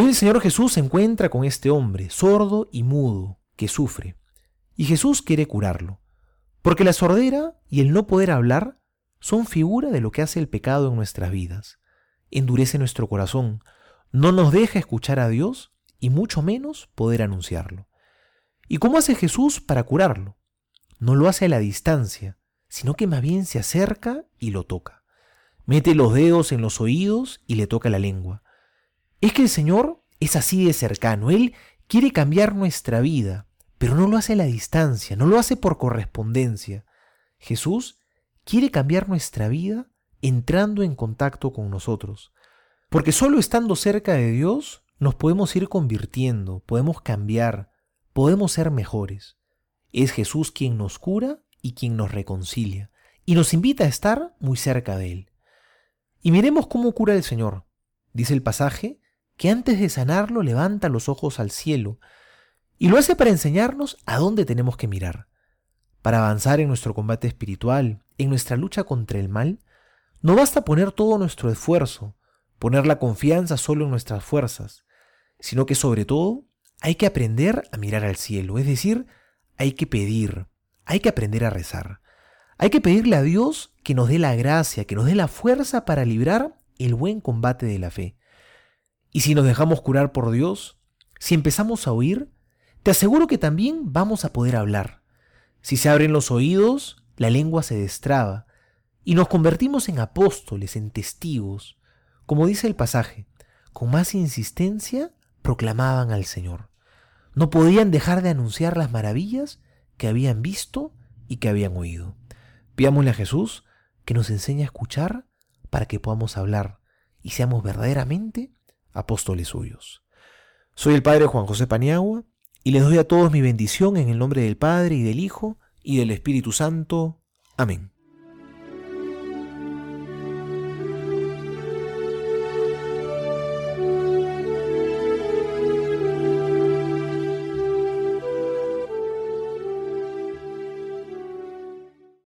el Señor Jesús se encuentra con este hombre, sordo y mudo, que sufre, y Jesús quiere curarlo, porque la sordera y el no poder hablar son figura de lo que hace el pecado en nuestras vidas. Endurece nuestro corazón, no nos deja escuchar a Dios y mucho menos poder anunciarlo. ¿Y cómo hace Jesús para curarlo? No lo hace a la distancia, sino que más bien se acerca y lo toca. Mete los dedos en los oídos y le toca la lengua. Es que el Señor es así de cercano, Él quiere cambiar nuestra vida, pero no lo hace a la distancia, no lo hace por correspondencia. Jesús quiere cambiar nuestra vida entrando en contacto con nosotros. Porque solo estando cerca de Dios nos podemos ir convirtiendo, podemos cambiar, podemos ser mejores. Es Jesús quien nos cura y quien nos reconcilia, y nos invita a estar muy cerca de Él. Y miremos cómo cura el Señor. Dice el pasaje que antes de sanarlo levanta los ojos al cielo, y lo hace para enseñarnos a dónde tenemos que mirar. Para avanzar en nuestro combate espiritual, en nuestra lucha contra el mal, no basta poner todo nuestro esfuerzo, poner la confianza solo en nuestras fuerzas, sino que sobre todo hay que aprender a mirar al cielo, es decir, hay que pedir, hay que aprender a rezar. Hay que pedirle a Dios que nos dé la gracia, que nos dé la fuerza para librar el buen combate de la fe. Y si nos dejamos curar por Dios, si empezamos a oír, te aseguro que también vamos a poder hablar. Si se abren los oídos, la lengua se destraba y nos convertimos en apóstoles, en testigos. Como dice el pasaje, con más insistencia proclamaban al Señor. No podían dejar de anunciar las maravillas que habían visto y que habían oído. Pidámosle a Jesús que nos enseñe a escuchar para que podamos hablar y seamos verdaderamente apóstoles suyos. Soy el Padre Juan José Paniagua y les doy a todos mi bendición en el nombre del Padre y del Hijo y del Espíritu Santo. Amén.